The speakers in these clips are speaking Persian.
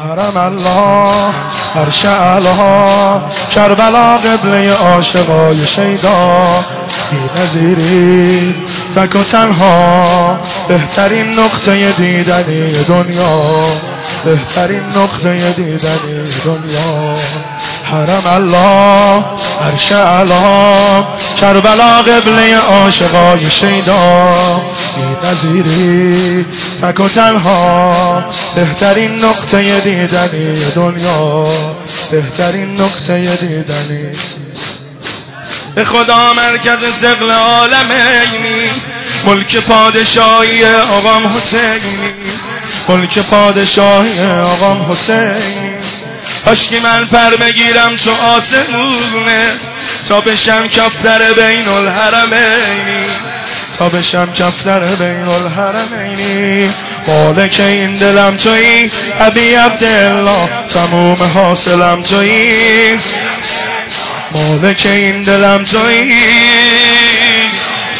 حرم الله عرش الله کربلا قبله عاشقای شیدا بی نظیری تک و تنها بهترین نقطه دیدنی دنیا بهترین نقطه دیدنی دنیا. حرم الله عرش الله کربلا قبله عاشقای شیدا. بی نظیری تک و تنها بهترین نقطه دیدنی دنیا. بهترین نقطه دیدنی. به خدا مرکز سقل عالمینی ملک پادشاهی آقام حسینی. ملک پادشاهی آقام حسینی. که من پر بگیرم تو آسمونه. تا بشم کفتر بین الحرمینی. تا بشم کفتر بین الحرمینی. مالک این دلم توی ابی عبدالله تموم حاصلم توی مالک این دلم توی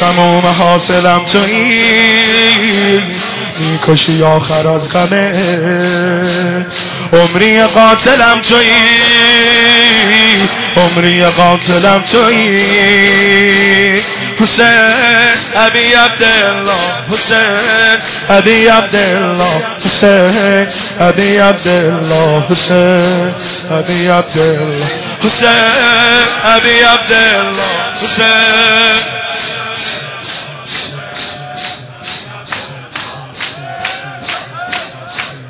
تموم حاصلم توی می‌کشی آخر از غمه. عمری قاتلم توی عمری قاتلم توی حسین ابی عبدالله. حسین ابی عبدالله. حسین ابی عبدالله. حسین ابی عبدالله. حسین ابی عبدالله. حسین.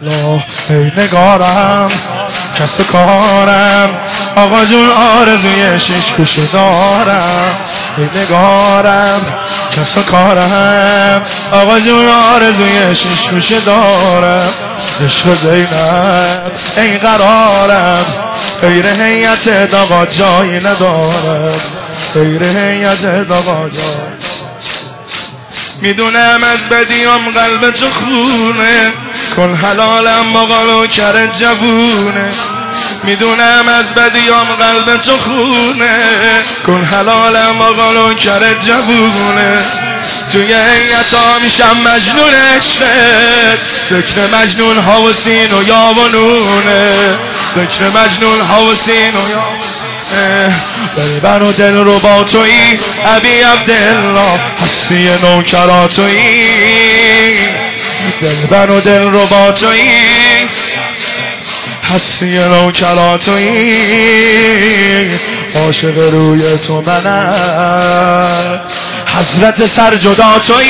لا ای نگارم کس کارم. آقا جون آرزوی شش کشه دارم. ای نگارم کس کارم. آقا جون آرزوی شش کشه دارم. عشق زینب ای قرارم. غیر هیئت داغا جایی ندارم. غیر هیئت داغا جایی می‌دونم از بدیام قلب تو خونه. کن حلالم با کر جوونه. می‌دونم از بدیام قلب تو خونه. کن حلالم با کر جوونه. توی ایتا میشم مجنون عشقت. فکر مجنون ها و سین و یا و نونه. فکر مجنون ها و سین و یا بر و دل رو با توی عبی عبدالله هستی نوکراتوی. دل و دل رو با توی هستی نوکراتوی. عاشق روی تو منم. حضرت سر جدا توی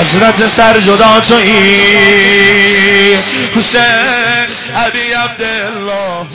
حضرت سر جدا توی. حسین عبی عبدالله.